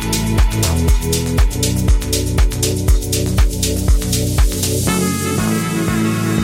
Thank you.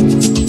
Bye.